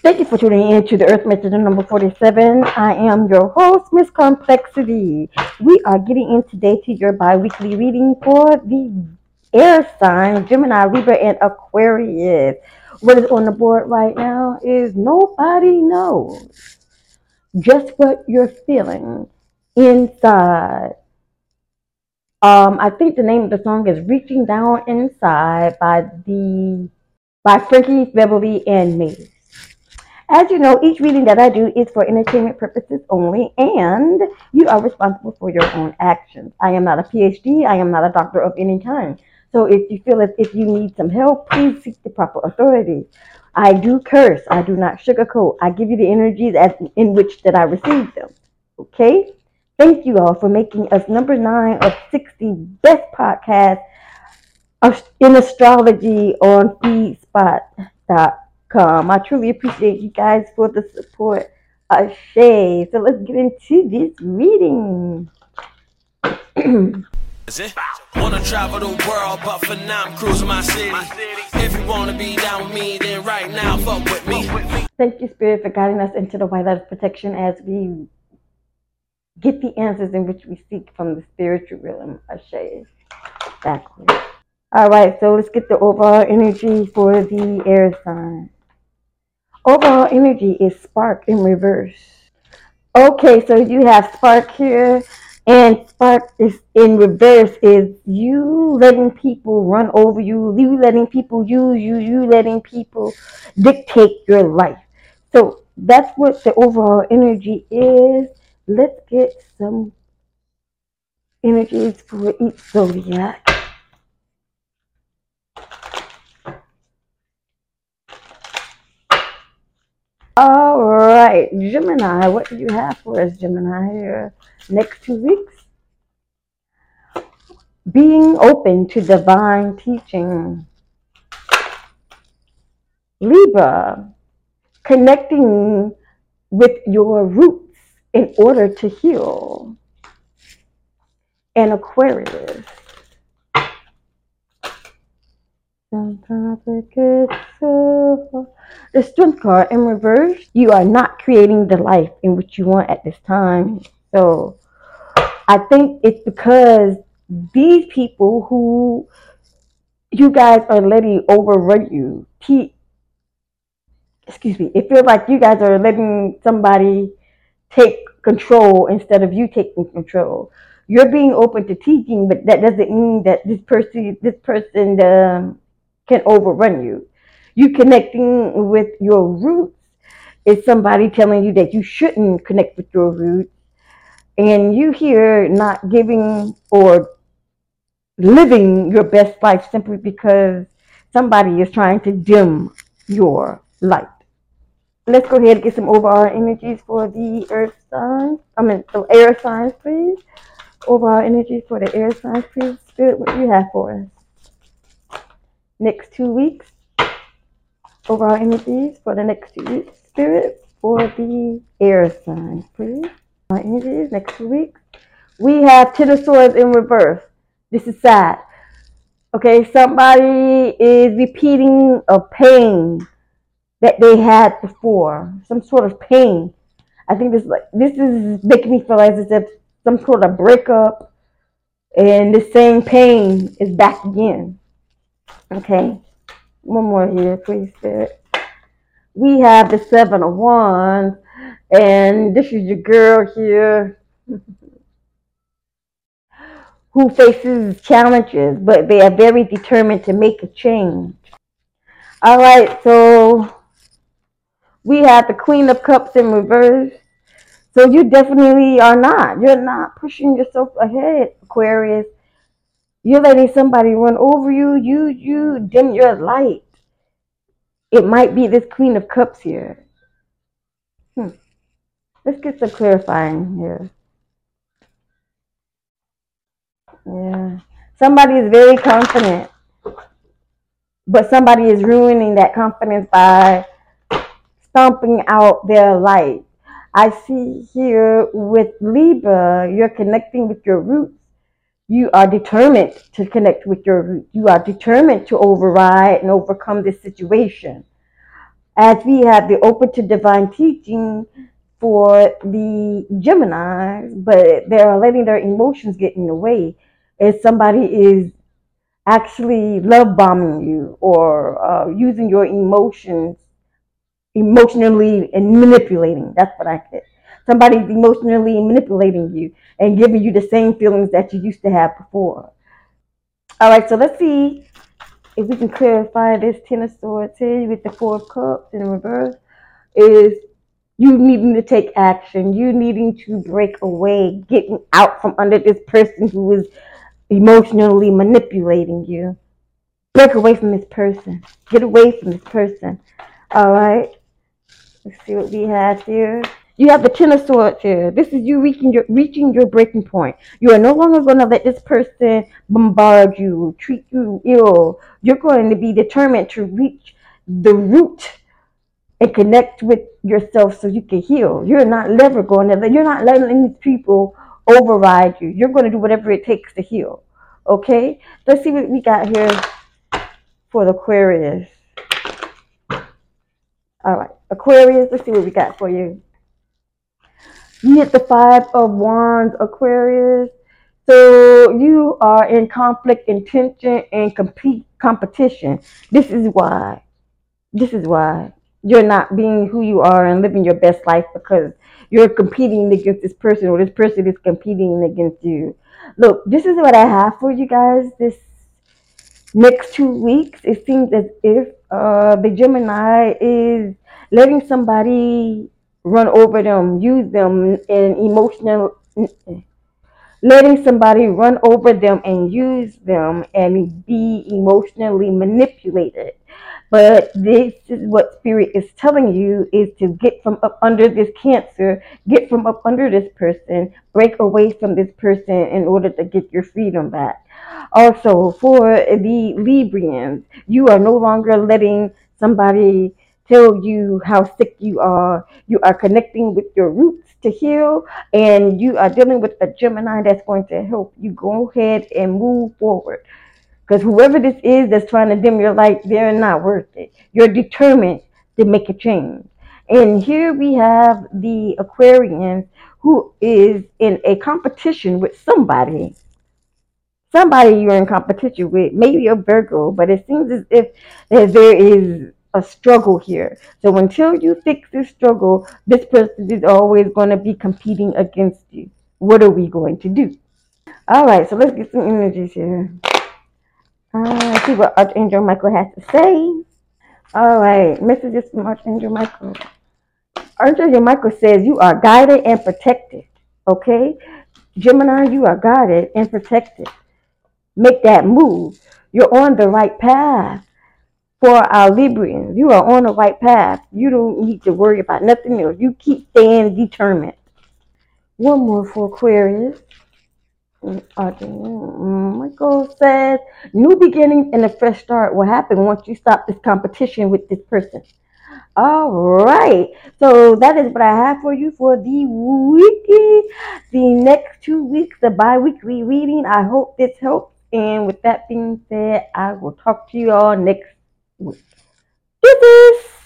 Thank you for tuning in to the Earth Message number 47. I am your host, Miss Karmplexity. We are getting in today to your bi-weekly reading for the air signs, Gemini, Libra, and Aquarius. What is on the board right now is nobody knows just what you're feeling inside. Um, I think the name of the song is Reaching Down Inside by the by Frankie Beverly and Maze. As you know, each reading that I do is for entertainment purposes only, and you are responsible for your own actions. I am not a PhD, I am not a doctor of any kind. So if you feel as if you need some help, please seek the proper authority. I do curse, I do not sugarcoat. I give you the energies as, in which that I receive them. Okay? Thank you all for making us number nine of 60 best podcasts in astrology on feedspot.com come. I truly appreciate you guys for the support. Ashay. So let's get into this reading. Is it? Wanna travel the world, but for now I'm cruising my city. If you wanna be down with me, then right now fuck with me. Thank you, Spirit, for guiding us into the white light of protection as we get the answers in which we seek from the spiritual realm. Ashay. Backwards. All right, so let's get the overall energy for the air sign. Overall energy is spark in reverse. Okay, so you have spark here, and spark is in reverse is you letting people run over you, you letting people use you, you letting people dictate your life. So that's what the overall energy is. Let's get some energies for each zodiac. All right, Gemini, what do you have for us, Gemini, here next two weeks? Being open to divine teaching. Libra, connecting with your roots in order to heal. And Aquarius, Sometimes it gets so. The strength card in reverse, you are not creating the life in which you want at this time. So I think it's because these people who you guys are letting overrun you. Excuse me. It feels like you guys are letting somebody take control instead of you taking control. You're being open to teaching, but that doesn't mean that this person, this person, um, can overrun you. You connecting with your roots is somebody telling you that you shouldn't connect with your roots. And you here not giving or living your best life simply because somebody is trying to dim your light. Let's go ahead and get some overall energies for the earth signs. I mean, the air signs, please. Overall energies for the air signs, please. Spirit, what do you have for us? Next two weeks. Overall energies for the next two weeks. Spirit for the air sign, please. My energies next two weeks. We have Ten of Swords in reverse. This is sad. Okay, somebody is repeating a pain that they had before, some sort of pain. I think this like this is making me feel as if some sort of breakup and the same pain is back again. Okay. One more here, please, Spirit. We have the Seven of Wands, and this is your girl here who faces challenges, but they are very determined to make a change. All right, so we have the Queen of Cups in reverse. So you definitely are not. You're not pushing yourself ahead, Aquarius. You're letting somebody run over you. You you dim your light. It might be this Queen of Cups here. Hmm. Let's get some clarifying here. Yeah. Somebody is very confident, but somebody is ruining that confidence by stomping out their light. I see here with Libra, you're connecting with your roots you are determined to connect with your you are determined to override and overcome this situation as we have the open to divine teaching for the Geminis, but they are letting their emotions get in the way. If somebody is actually love bombing you or uh, using your emotions emotionally and manipulating. That's what I said. Somebody's emotionally manipulating you and giving you the same feelings that you used to have before. All right, so let's see if we can clarify this Ten of Swords here with the Four of Cups in reverse. Is you needing to take action, you needing to break away, getting out from under this person who is emotionally manipulating you. Break away from this person. Get away from this person. All right. Let's see what we have here. You have the Ten of Swords here. This is you reaching your reaching your breaking point. You are no longer going to let this person bombard you, treat you ill. You're going to be determined to reach the root and connect with yourself so you can heal. You're not never going to. You're not letting these people override you. You're going to do whatever it takes to heal. Okay. Let's see what we got here for the Aquarius. All right, Aquarius. Let's see what we got for you. You hit the five of wands, Aquarius. So you are in conflict, and tension, and compete competition. This is why. This is why you're not being who you are and living your best life because you're competing against this person or this person is competing against you. Look, this is what I have for you guys this next two weeks. It seems as if uh, the Gemini is letting somebody run over them, use them in emotional letting somebody run over them and use them and be emotionally manipulated. But this is what spirit is telling you is to get from up under this cancer, get from up under this person, break away from this person in order to get your freedom back. Also, for the Librians, you are no longer letting somebody tell you how sick you are. You are connecting with your roots to heal and you are dealing with a Gemini that's going to help you go ahead and move forward. Because whoever this is that's trying to dim your light, they're not worth it. You're determined to make a change. And here we have the Aquarian who is in a competition with somebody somebody you're in competition with, maybe a Virgo, but it seems as if there is a struggle here. So until you fix this struggle, this person is always going to be competing against you. What are we going to do? All right, so let's get some energies here. Uh, see what Archangel Michael has to say. All right, messages from Archangel Michael. Archangel Michael says you are guided and protected. Okay, Gemini, you are guided and protected. Make that move. You're on the right path for our Librians. You are on the right path. You don't need to worry about nothing else. You keep staying determined. One more for Aquarius. Mm, Michael mm, says, new beginnings and a fresh start will happen once you stop this competition with this person. All right. So that is what I have for you for the weekly, the next two weeks, the bi-weekly reading. I hope this helps. And with that being said, I will talk to you all next Deuses!